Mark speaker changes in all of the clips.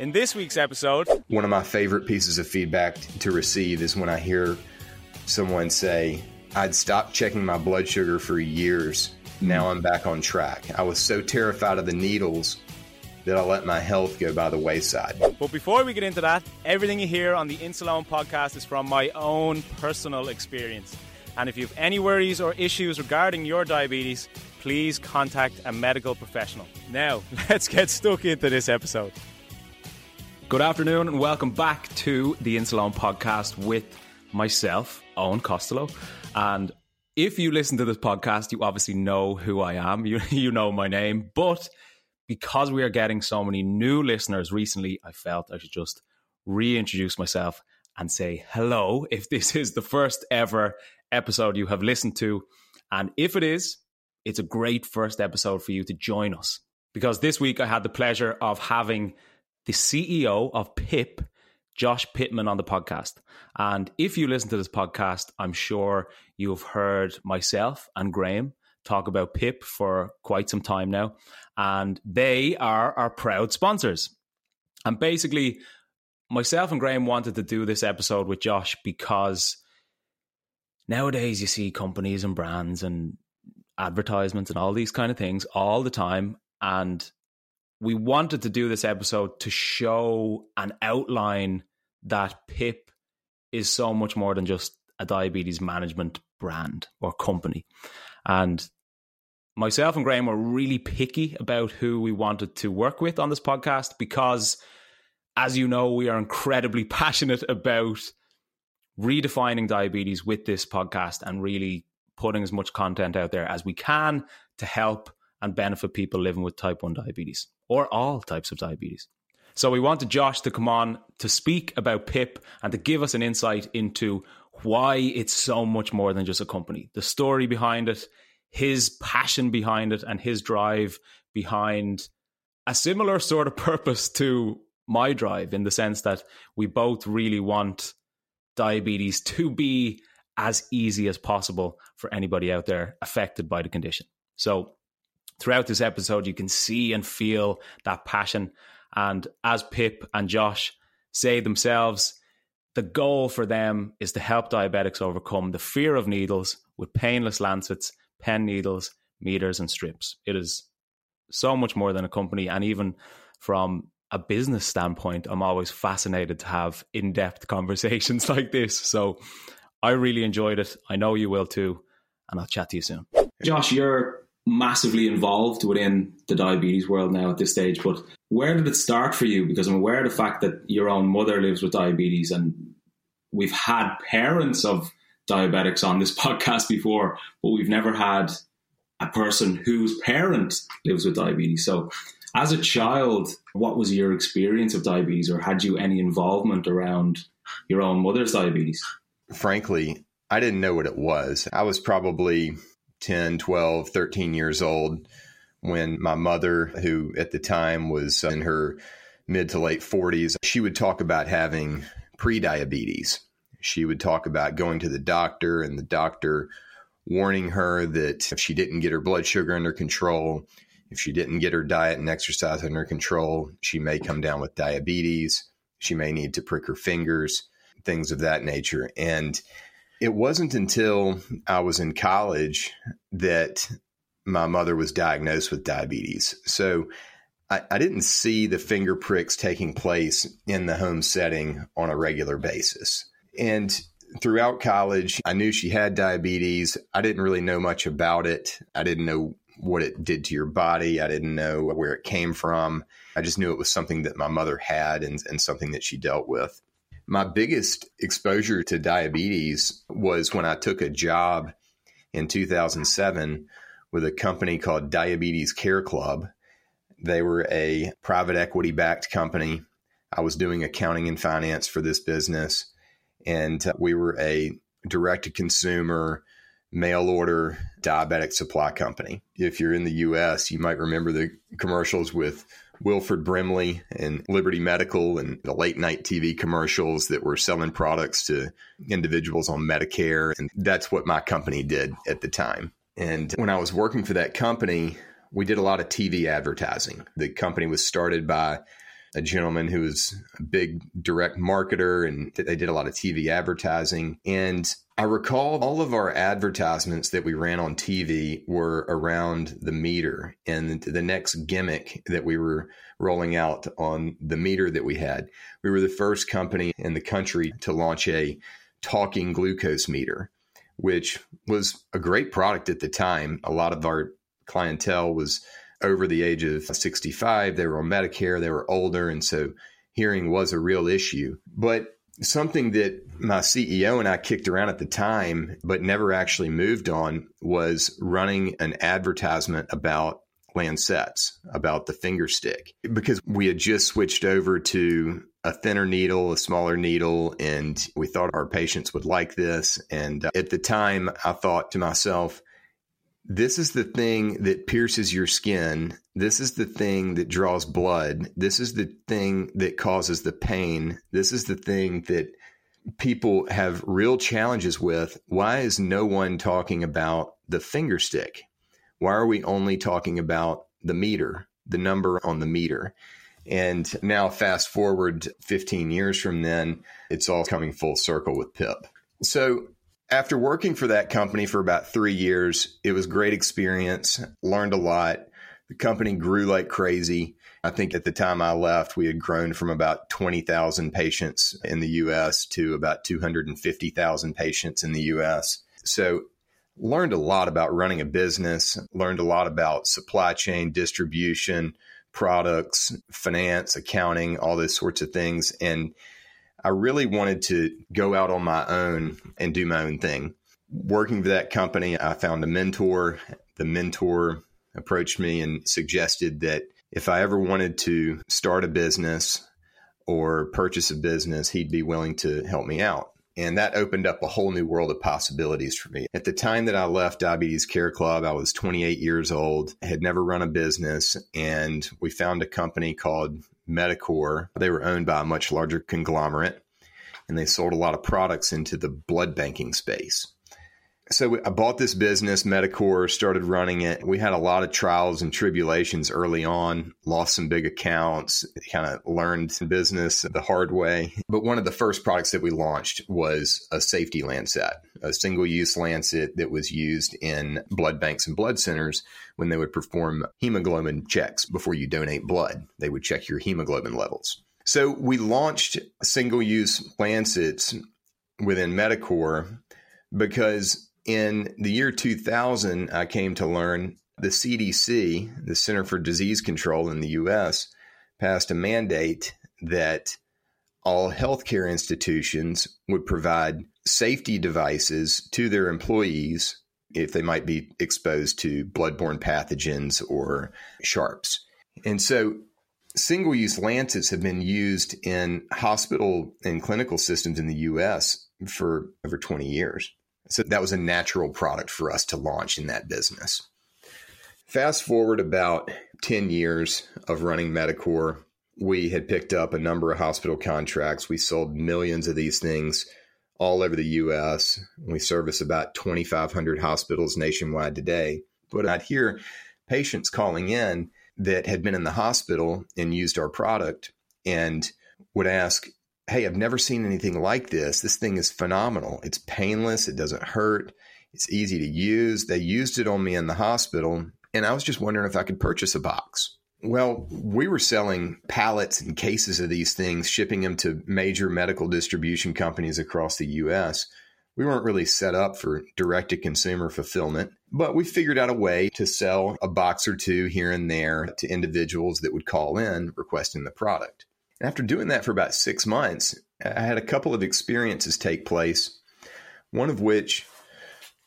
Speaker 1: In this week's episode,
Speaker 2: one of my favorite pieces of feedback to receive is when I hear someone say, I'd stopped checking my blood sugar for years. Now I'm back on track. I was so terrified of the needles that I let my health go by the wayside.
Speaker 1: But before we get into that, everything you hear on the Insuleoin podcast is from my own personal experience. And if you have any worries or issues regarding your diabetes, please contact a medical professional. Now, let's get stuck into this episode. Good afternoon and welcome back to the Insuleoin podcast with myself, Eoin Costello. And if you listen to this podcast, you obviously know who I am. You, you know my name. But because we are getting so many new listeners recently, I felt I should just reintroduce myself and say hello if this is the first ever episode you have listened to. And if it is, it's a great first episode for you to join us. Because this week I had the pleasure of having the CEO of PIP, Josh Pittman, on the podcast. And if you listen to this podcast, I'm sure you've heard myself and Graham talk about PIP for quite some time now. And they are our proud sponsors. And basically, myself and Graham wanted to do this episode with Josh because nowadays you see companies and brands and advertisements and all these kind of things all the time. And we wanted to do this episode to show and outline that PIP is so much more than just a diabetes management brand or company. And myself and Graham were really picky about who we wanted to work with on this podcast because, as you know, we are incredibly passionate about redefining diabetes with this podcast and really putting as much content out there as we can to help and benefit people living with type 1 diabetes or all types of diabetes. So we wanted Josh to come on to speak about PIP and to give us an insight into why it's so much more than just a company, the story behind it, his passion behind it, and his drive behind a similar sort of purpose to my drive in the sense that we both really want diabetes to be as easy as possible for anybody out there affected by the condition. So throughout this episode, you can see and feel that passion. And as Pip and Josh say themselves, the goal for them is to help diabetics overcome the fear of needles with painless lancets, pen needles, meters, and strips. It is so much more than a company. And even from a business standpoint, I'm always fascinated to have in depth conversations like this. So I really enjoyed it. I know you will too. And I'll chat to you soon. Josh, you're massively involved within the diabetes world now at this stage. But where did it start for you? Because I'm aware of the fact that your own mother lives with diabetes, and we've had parents of diabetics on this podcast before, but we've never had a person whose parent lives with diabetes. So, as a child, what was your experience of diabetes, or had you any involvement around your own mother's diabetes?
Speaker 2: Frankly, I didn't know what it was. I was probably 10, 12, 13 years old when my mother, who at the time was in her mid to late 40s, she would talk about having prediabetes. She would talk about going to the doctor, and the doctor warning her that if she didn't get her blood sugar under control, if she didn't get her diet and exercise under control, she may come down with diabetes. She may need to prick her fingers, things of that nature. And it wasn't until I was in college that my mother was diagnosed with diabetes. So I, I, didn't see the finger pricks taking place in the home setting on a regular basis. And throughout college, I knew she had diabetes. I didn't really know much about it. I didn't know what it did to your body. I didn't know where it came from. I just knew it was something that my mother had and, and something that she dealt with. My biggest exposure to diabetes was when I took a job in 2007 with a company called Diabetes Care Club. They were a private equity backed company. I was doing accounting and finance for this business, and we were a direct to consumer mail order diabetic supply company. If you're in the US, you might remember the commercials with Wilford Brimley and Liberty Medical and the late night TV commercials that were selling products to individuals on Medicare. And that's what my company did at the time. And when I was working for that company, we did a lot of TV advertising. The company was started by a gentleman who was a big direct marketer and they did a lot of TV advertising. And I recall all of our advertisements that we ran on TV were around the meter and the next gimmick that we were rolling out on the meter that we had. We were the first company in the country to launch a talking glucose meter which was a great product at the time. A lot of our clientele was over the age of 65. They were on Medicare, they were older. And so hearing was a real issue. But something that my CEO and I kicked around at the time, but never actually moved on, was running an advertisement about lancets, about the finger stick, because we had just switched over to a thinner needle, a smaller needle, and we thought our patients would like this. And uh, at the time, I thought to myself, this is the thing that pierces your skin. This is the thing that draws blood. This is the thing that causes the pain. This is the thing that people have real challenges with. Why is no one talking about the finger stick? Why are we only talking about the meter, the number on the meter? And now, fast forward 15 years from then, it's all coming full circle with PIP. So, after working for that company for about three years, it was great experience, learned a lot. The company grew like crazy. I think at the time I left, we had grown from about 20,000 patients in the US to about 250,000 patients in the US. So, learned a lot about running a business, learned a lot about supply chain, distribution, products, finance, accounting, all those sorts of things. And I really wanted to go out on my own and do my own thing. Working for that company, I found a mentor. The mentor approached me and suggested that if I ever wanted to start a business or purchase a business, he'd be willing to help me out. And that opened up a whole new world of possibilities for me. At the time that I left Diabetes Care Club, I was 28 years old, had never run a business, and we found a company called Medicor. They were owned by a much larger conglomerate, and they sold a lot of products into the blood banking space so I bought this business, Medicor, started running it. We had a lot of trials and tribulations early on, lost some big accounts, kind of learned business the hard way. But one of the first products that we launched was a safety lancet, a single use lancet that was used in blood banks and blood centers when they would perform hemoglobin checks before you donate blood. They would check your hemoglobin levels. So we launched single use lancets within Medicor because in the year 2000, I came to learn the CDC, the Center for Disease Control in the US, passed a mandate that all healthcare institutions would provide safety devices to their employees if they might be exposed to bloodborne pathogens or sharps. And so single use lancets have been used in hospital and clinical systems in the US for over 20 years. So that was a natural product for us to launch in that business. Fast forward about 10 years of running Medicor, we had picked up a number of hospital contracts. We sold millions of these things all over the US. We service about 2,500 hospitals nationwide today. But I'd hear patients calling in that had been in the hospital and used our product and would ask, Hey, I've never seen anything like this. This thing is phenomenal. It's painless, it doesn't hurt, it's easy to use. They used it on me in the hospital, and I was just wondering if I could purchase a box. Well, we were selling pallets and cases of these things, shipping them to major medical distribution companies across the US. We weren't really set up for direct to consumer fulfillment, but we figured out a way to sell a box or two here and there to individuals that would call in requesting the product. And After doing that for about six months, I had a couple of experiences take place, one of which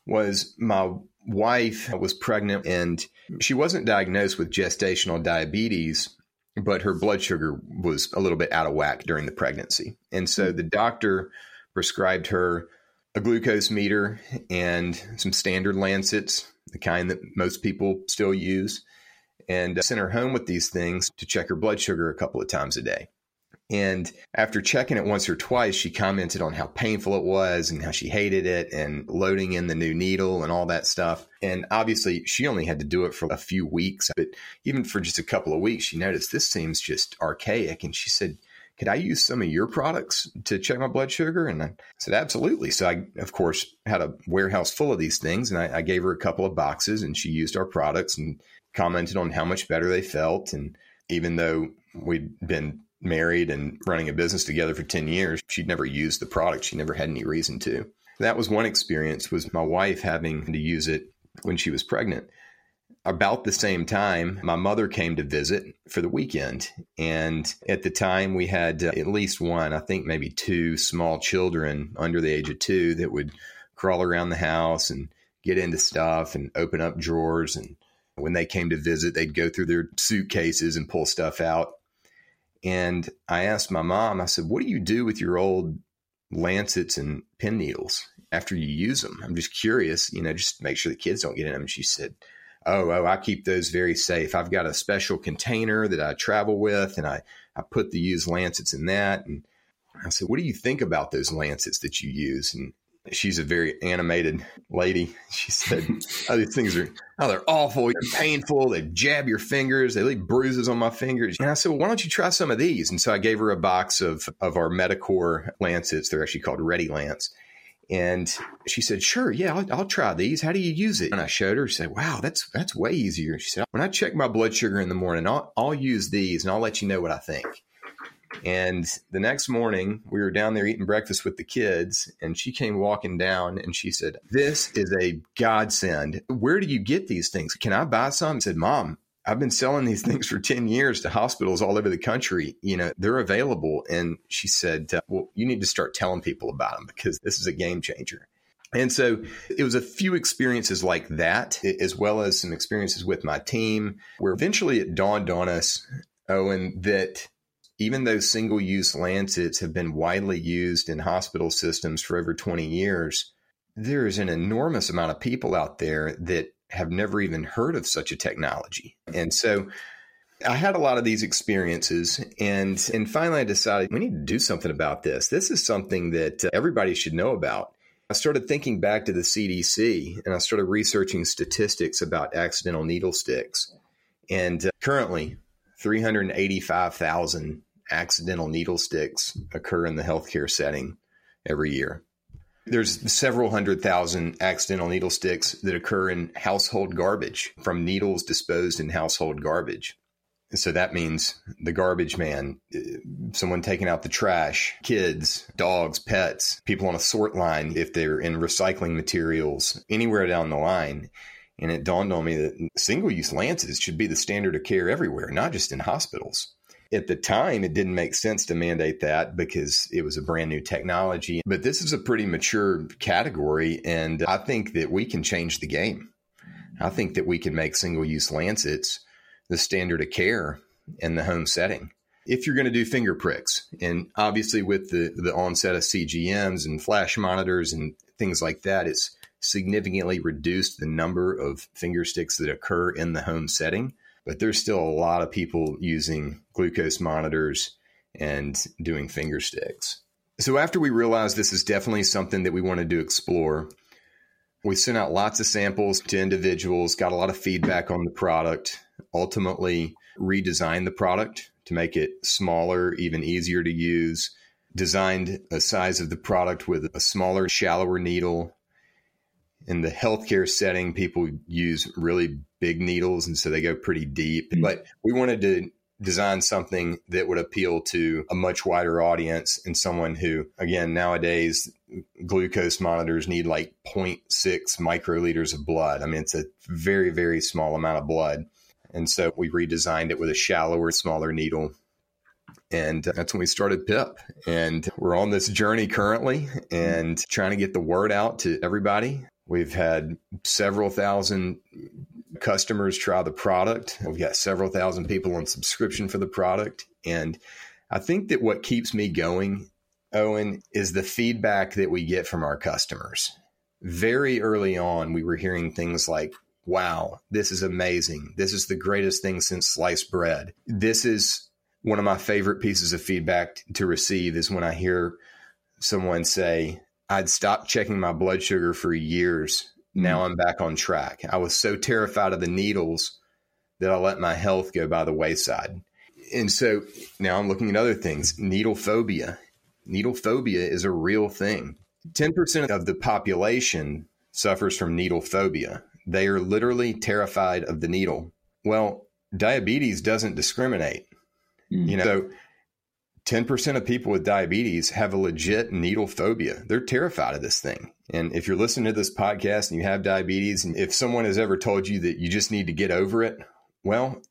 Speaker 2: was my wife was pregnant and she wasn't diagnosed with gestational diabetes, but her blood sugar was a little bit out of whack during the pregnancy. And so the doctor prescribed her a glucose meter and some standard lancets, the kind that most people still use, and uh, sent her home with these things to check her blood sugar a couple of times a day. And after checking it once or twice, she commented on how painful it was and how she hated it and loading in the new needle and all that stuff. And obviously, she only had to do it for a few weeks, but even for just a couple of weeks, she noticed this seems just archaic. And she said, could I use some of your products to check my blood sugar? And I said, absolutely. So I, of course, had a warehouse full of these things and I, I gave her a couple of boxes and she used our products and commented on how much better they felt. And even though we'd been married and running a business together for 10 years, she'd never used the product. She never had any reason to. That was one experience was my wife having to use it when she was pregnant. About the same time, my mother came to visit for the weekend. And at the time, we had uh, at least one, I think maybe two small children under the age of two that would crawl around the house and get into stuff and open up drawers. And when they came to visit, they'd go through their suitcases and pull stuff out. And I asked my mom, I said, what do you do with your old lancets and pen needles after you use them? I'm just curious, you know, just make sure the kids don't get in them. And she said, Oh, oh, I keep those very safe. I've got a special container that I travel with and I, I put the used lancets in that. And I said, What do you think about those lancets that you use? And she's a very animated lady. She said, "Oh, these things are oh, they're awful. They're painful. They jab your fingers. They leave bruises on my fingers." And I said, "Well, why don't you try some of these?" And so I gave her a box of of our Medicor lancets. They're actually called Ready Lance. And she said, "Sure, yeah, I'll, I'll, try these. How do you use it?" And I showed her. She said, "Wow, that's that's way easier." She said, "When I check my blood sugar in the morning, I'll, I'll use these, and I'll let you know what I think." And the next morning, we were down there eating breakfast with the kids, and she came walking down and she said, This is a godsend. Where do you get these things? Can I buy some? I said, Mom, I've been selling these things for 10 years to hospitals all over the country. You know, they're available. And she said, uh, Well, you need to start telling people about them because this is a game changer. And so it was a few experiences like that, as well as some experiences with my team, where eventually it dawned on us, Eoin, that even though single use lancets have been widely used in hospital systems for over 20 years, there is an enormous amount of people out there that have never even heard of such a technology. And so I had a lot of these experiences and and finally I decided we need to do something about this. This is something that uh, everybody should know about. I started thinking back to the CDC and I started researching statistics about accidental needle sticks. And uh, currently 385,000 accidental needle sticks occur in the healthcare setting every year. There's several hundred thousand accidental needle sticks that occur in household garbage from needles disposed in household garbage. So that means the garbage man, eh, someone taking out the trash, kids, dogs, pets, people on a sort line, if they're in recycling materials, anywhere down the line. And it dawned on me that single use lances should be the standard of care everywhere, not just in hospitals. At the time, it didn't make sense to mandate that because it was a brand new technology. But this is a pretty mature category, and I think that we can change the game. I think that we can make single use lancets the standard of care in the home setting. If you're going to do finger pricks, and obviously with the, the onset of CGMs and flash monitors and things like that, it's significantly reduced the number of finger sticks that occur in the home setting but there's still a lot of people using glucose monitors and doing finger sticks. So, after we realized this is definitely something that we wanted to explore, we sent out lots of samples to individuals, got a lot of feedback on the product, ultimately redesigned the product to make it smaller, even easier to use, designed a size of the product with a smaller, shallower needle. In the healthcare setting, people use really big needles, and so they go pretty deep. Mm-hmm. But we wanted to design something that would appeal to a much wider audience and someone who, again, nowadays glucose monitors need like 0.6 microliters of blood. I mean, it's a very, very small amount of blood. And so we redesigned it with a shallower, smaller needle. And that's when we started PIP. And we're on this journey currently and trying to get the word out to everybody. We've had several thousand customers try the product. We've got several thousand people on subscription for the product. And I think that what keeps me going, Eoin, is the feedback that we get from our customers. Very early on, we were hearing things like, wow, this is amazing. This is the greatest thing since sliced bread. This is one of my favorite pieces of feedback to receive is when I hear someone say, I'd stopped checking my blood sugar for years now I'm back on track. I was so terrified of the needles that I let my health go by the wayside. And so now I'm looking at other things. Needle phobia. Needle phobia is a real thing. 10% of the population suffers from needle phobia. They are literally terrified of the needle. Well, diabetes doesn't discriminate. Mm. You know, so 10% of people with diabetes have a legit needle phobia. They're terrified of this thing. And if you're listening to this podcast and you have diabetes, and if someone has ever told you that you just need to get over it, well,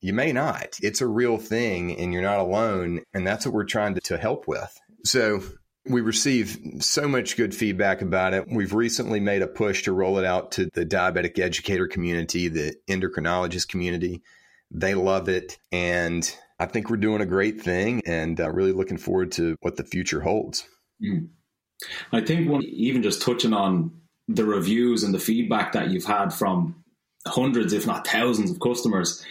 Speaker 2: you may not. It's a real thing and you're not alone. And that's what we're trying to, to help with. So we receive so much good feedback about it. We've recently made a push to roll it out to the diabetic educator community, the endocrinologist community. They love it. And I think we're doing a great thing and uh, really looking forward to what the future holds. Mm.
Speaker 1: I think when, even just touching on the reviews and the feedback that you've had from hundreds, if not thousands, of customers,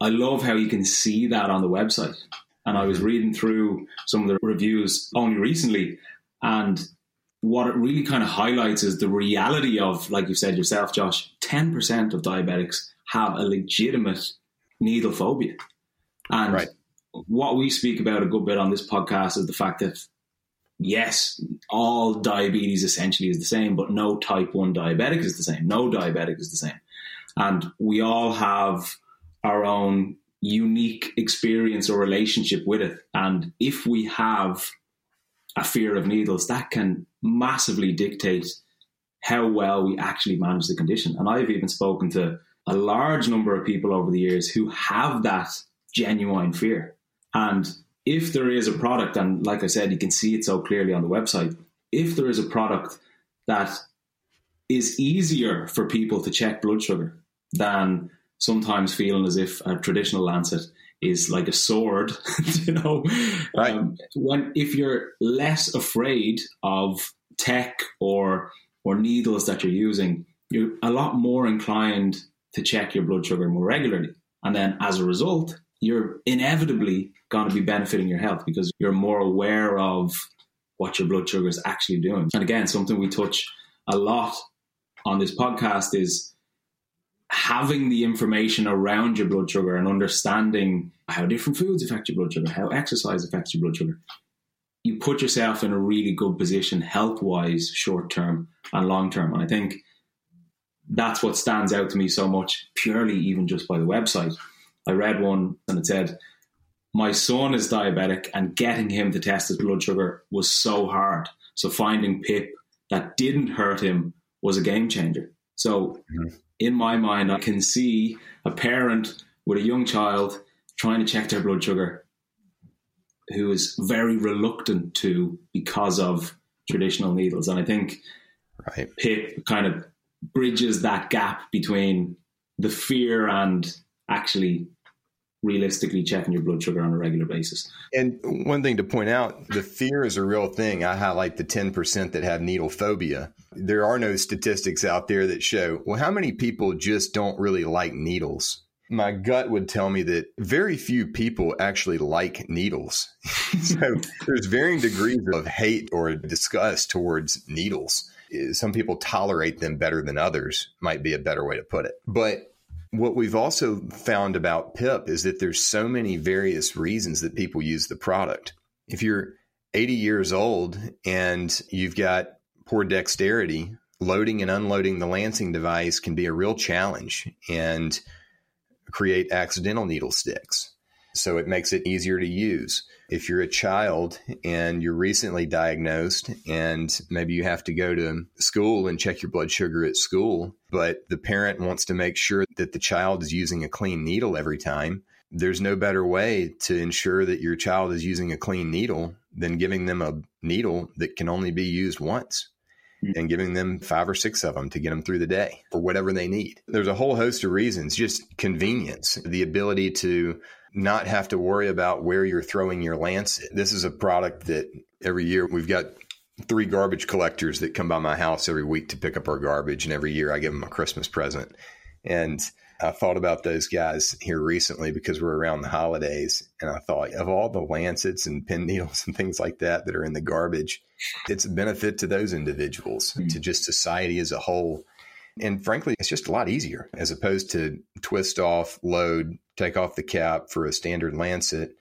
Speaker 1: I love how you can see that on the website. And I was reading through some of the reviews only recently, and what it really kind of highlights is the reality of, like you said yourself, Josh, 10% of diabetics have a legitimate needle phobia. And right. what we speak about a good bit on this podcast is the fact that yes, all diabetes essentially is the same, but no type 1 diabetic is the same. No diabetic is the same. And we all have our own unique experience or relationship with it. And if we have a fear of needles, that can massively dictate how well we actually manage the condition. And I've even spoken to a large number of people over the years who have that genuine fear. And if there is a product, and like I said, you can see it so clearly on the website, if there is a product that is easier for people to check blood sugar than sometimes feeling as if a traditional lancet is like a sword, you know, right. um, when if you're less afraid of tech or or needles that you're using, you're a lot more inclined to check your blood sugar more regularly. And then as a result, you're inevitably going to be benefiting your health because you're more aware of what your blood sugar is actually doing. And again, something we touch a lot on this podcast is having the information around your blood sugar and understanding how different foods affect your blood sugar, how exercise affects your blood sugar. You put yourself in a really good position health wise, short term and long term. And I think that's what stands out to me so much, purely even just by the website I read one and it said, My son is diabetic and getting him to test his blood sugar was so hard. So finding PIP that didn't hurt him was a game changer. So mm-hmm. in my mind, I can see a parent with a young child trying to check their blood sugar who is very reluctant to because of traditional needles. And I think right. PIP kind of bridges that gap between the fear and actually realistically checking your blood sugar on a regular basis.
Speaker 2: And one thing to point out, the fear is a real thing. I highlight the 10% that have needle phobia. There are no statistics out there that show, well, how many people just don't really like needles? my gut would tell me that very few people actually like needles. so there's varying degrees of hate or disgust towards needles. Some people tolerate them better than others, might be a better way to put it. But what we've also found about PIP is that there's so many various reasons that people use the product. If you're 80 years old and you've got poor dexterity, loading and unloading the lancing device can be a real challenge and create accidental needle sticks. So it makes it easier to use. If you're a child and you're recently diagnosed and maybe you have to go to school and check your blood sugar at school, but the parent wants to make sure that the child is using a clean needle every time, there's no better way to ensure that your child is using a clean needle than giving them a needle that can only be used once hmm. and giving them five or six of them to get them through the day or whatever they need. There's a whole host of reasons, just convenience, the ability to not have to worry about where you're throwing your lancet. This is a product that every year we've got three garbage collectors that come by my house every week to pick up our garbage, and every year I give them a Christmas present. And I thought about those guys here recently because we're around the holidays. And I thought of all the lancets and pen needles and things like that that are in the garbage, it's a benefit to those individuals, mm-hmm. to just society as a whole. And frankly, it's just a lot easier as opposed to twist off, load, take off the cap for a standard lancet.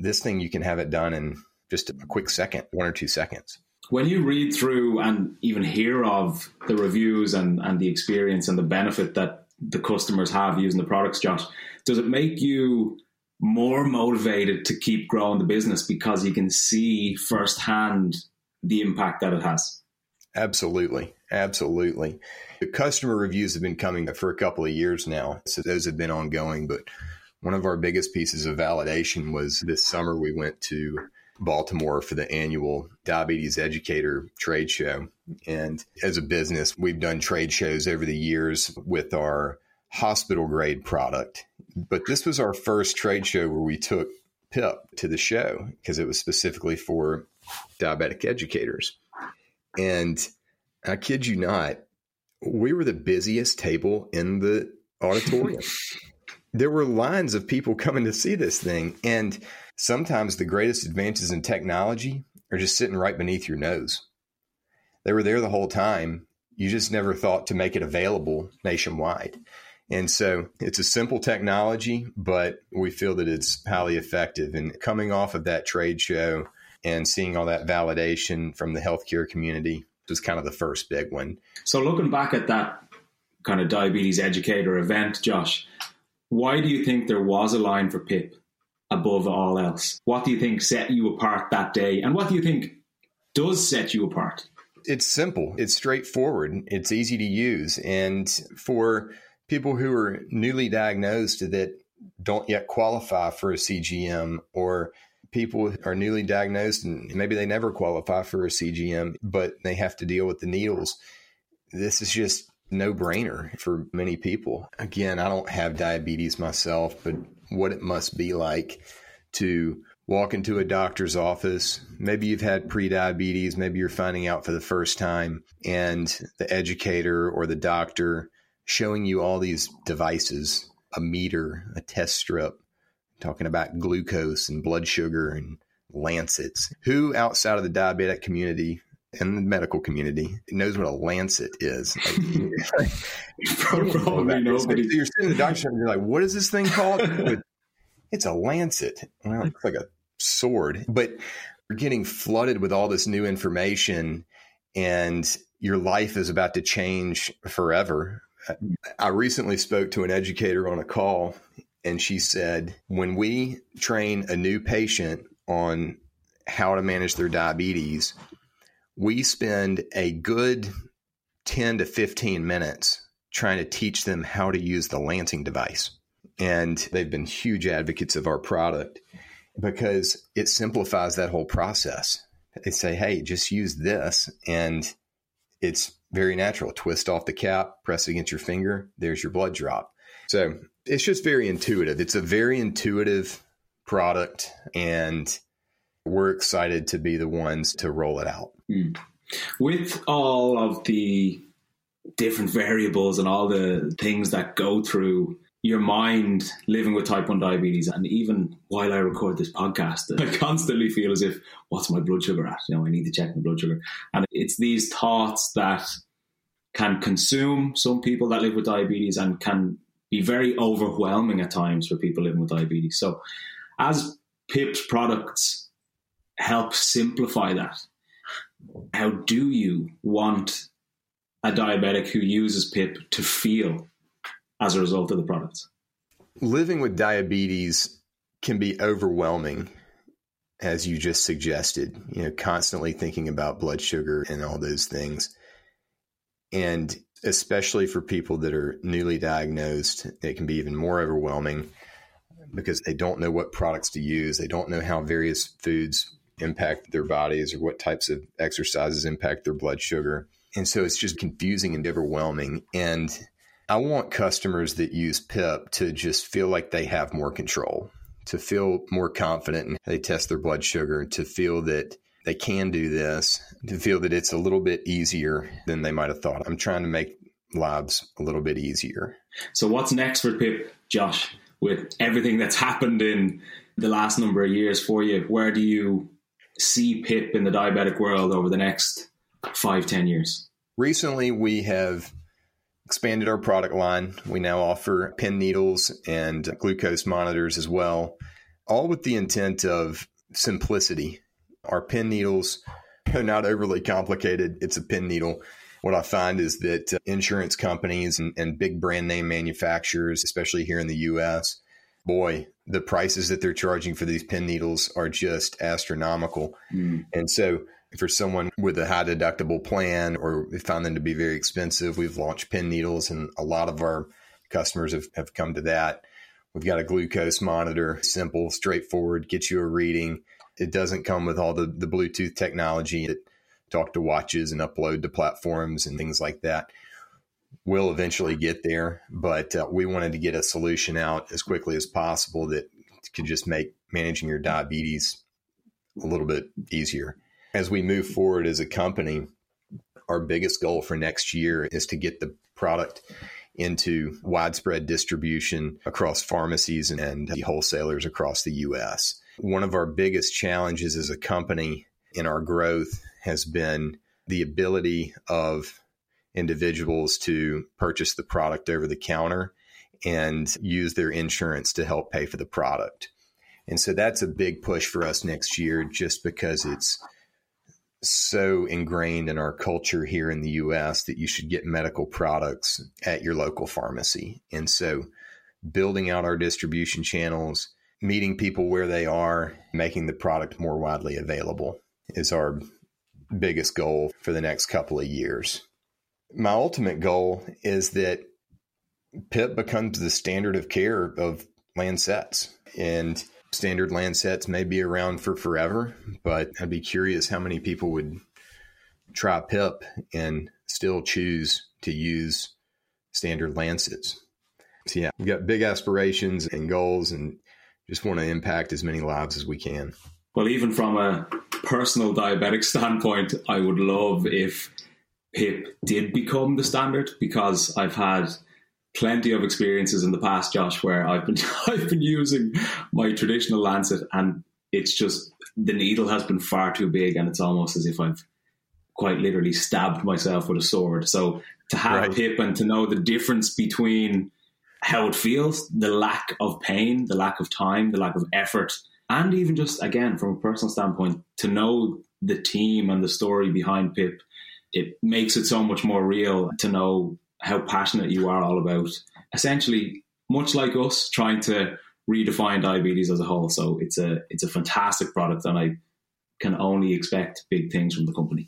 Speaker 2: This thing, you can have it done in just a quick second, one or two seconds.
Speaker 1: When you read through and even hear of the reviews and, and the experience and the benefit that the customers have using the products, Josh, does it make you more motivated to keep growing the business because you can see firsthand the impact that it has?
Speaker 2: Absolutely. Absolutely. The customer reviews have been coming for a couple of years now. So those have been ongoing. But one of our biggest pieces of validation was this summer we went to Baltimore for the annual Diabetes Educator Trade Show. And as a business, we've done trade shows over the years with our hospital grade product. But this was our first trade show where we took PIP to the show because it was specifically for diabetic educators. And I kid you not, we were the busiest table in the auditorium. there were lines of people coming to see this thing. And sometimes the greatest advances in technology are just sitting right beneath your nose. They were there the whole time. You just never thought to make it available nationwide. And so it's a simple technology, but we feel that it's highly effective. And coming off of that trade show and seeing all that validation from the healthcare community was kind of the first big one.
Speaker 1: So, looking back at that kind of diabetes educator event, Josh, why do you think there was a line for PIP above all else? What do you think set you apart that day? And what do you think does set you apart?
Speaker 2: It's simple, it's straightforward, it's easy to use. And for people who are newly diagnosed that don't yet qualify for a CGM or people are newly diagnosed and maybe they never qualify for a CGM, but they have to deal with the needles. This is just no brainer for many people. Again, I don't have diabetes myself, but what it must be like to walk into a doctor's office. Maybe you've had pre-diabetes, maybe you're finding out for the first time, and the educator or the doctor showing you all these devices a meter, a test strip, talking about glucose and blood sugar and lancets. Who outside of the diabetic community and the medical community knows what a lancet is? Like, Probably nobody. You're sitting in the doctor and you're like, what is this thing called? it's a lancet. Well, it looks like a sword, but you're getting flooded with all this new information and your life is about to change forever I recently spoke to an educator on a call, and she said, when we train a new patient on how to manage their diabetes, we spend a good 10 to 15 minutes trying to teach them how to use the Lancing device. And they've been huge advocates of our product because it simplifies that whole process. They say, hey, just use this, and it's very natural. Twist off the cap, press against your finger, there's your blood drop. So it's just very intuitive. It's a very intuitive product, and we're excited to be the ones to roll it out. Mm.
Speaker 1: With all of the different variables and all the things that go through your mind living with type 1 diabetes and even while i record this podcast i constantly feel as if what's my blood sugar at you know i need to check my blood sugar and it's these thoughts that can consume some people that live with diabetes and can be very overwhelming at times for people living with diabetes so as pip's products help simplify that how do you want a diabetic who uses pip to feel as a result of the products.
Speaker 2: Living with diabetes can be overwhelming, as you just suggested, you know, constantly thinking about blood sugar and all those things. And especially for people that are newly diagnosed, it can be even more overwhelming because they don't know what products to use. They don't know how various foods impact their bodies or what types of exercises impact their blood sugar. And so it's just confusing and overwhelming. And I want customers that use PIP to just feel like they have more control, to feel more confident and they test their blood sugar, to feel that they can do this, to feel that it's a little bit easier than they might have thought. I'm trying to make lives a little bit easier.
Speaker 1: So, what's next for PIP, Josh, with everything that's happened in the last number of years for you? Where do you see PIP in the diabetic world over the next five, ten years?
Speaker 2: Recently, we have expanded our product line. We now offer pen needles and glucose monitors as well, all with the intent of simplicity. Our pen needles are not overly complicated. It's a pen needle. What I find is that uh, insurance companies and, and big brand name manufacturers, especially here in the US, boy, the prices that they're charging for these pen needles are just astronomical. Mm. And so for someone with a high deductible plan or we found them to be very expensive, we've launched pen needles and a lot of our customers have, have come to that. We've got a glucose monitor, simple, straightforward, get you a reading. It doesn't come with all the, the Bluetooth technology that talk to watches and upload to platforms and things like that. We'll eventually get there, but uh, we wanted to get a solution out as quickly as possible that could just make managing your diabetes a little bit easier as we move forward as a company, our biggest goal for next year is to get the product into widespread distribution across pharmacies and the wholesalers across the US. One of our biggest challenges as a company in our growth has been the ability of individuals to purchase the product over the counter and use their insurance to help pay for the product. And so that's a big push for us next year just because it's so ingrained in our culture here in the US that you should get medical products at your local pharmacy. And so building out our distribution channels, meeting people where they are, making the product more widely available is our biggest goal for the next couple of years. My ultimate goal is that PIP becomes the standard of care of Lancets. And standard Lancets may be around for forever, but I'd be curious how many people would try PIP and still choose to use standard Lancets. So, yeah, we've got big aspirations and goals and just want to impact as many lives as we can.
Speaker 1: Well, even from a personal diabetic standpoint, I would love if PIP did become the standard because I've had plenty of experiences in the past, Josh, where I've been I've been using my traditional lancet, and it's just the needle has been far too big, and it's almost as if I've quite literally stabbed myself with a sword. So to have right. PIP and to know the difference between how it feels, the lack of pain, the lack of time, the lack of effort, and even just again from a personal standpoint, to know the team and the story behind PIP, it makes it so much more real to know how passionate you are all about essentially much like us trying to redefine diabetes as a whole. So it's a it's a fantastic product and I can only expect big things from the company.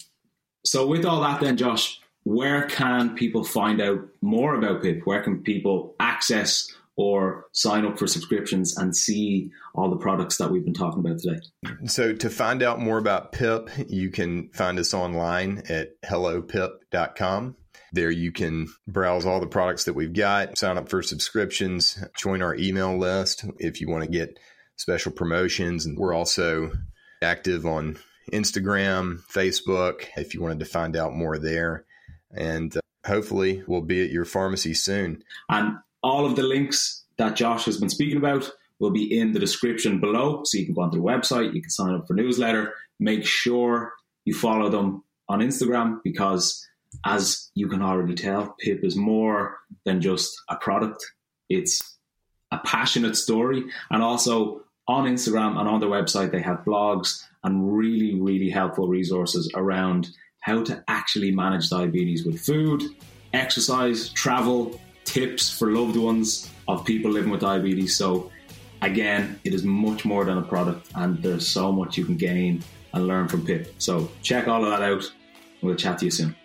Speaker 1: So with all that then Josh, where can people find out more about PIP? Where can people access or sign up for subscriptions and see all the products that we've been talking about today.
Speaker 2: So, to find out more about PIP, you can find us online at hellopip.com. There you can browse all the products that we've got, sign up for subscriptions, join our email list if you want to get special promotions. And we're also active on Instagram, Facebook, if you wanted to find out more there. And uh, hopefully we'll be at your pharmacy soon.
Speaker 1: And all of the links that Josh has been speaking about will be in the description below. So you can go onto the website, you can sign up for newsletter. Make sure you follow them on Instagram because, as you can already tell, Pip is more than just a product. It's a passionate story. And also on Instagram and on their website, they have blogs and really, really helpful resources around how to actually manage diabetes with food, exercise, travel, tips for loved ones of people living with diabetes. So, again, it is much more than a product, and there's so much you can gain and learn from Pip. So, check all of that out. We'll chat to you soon.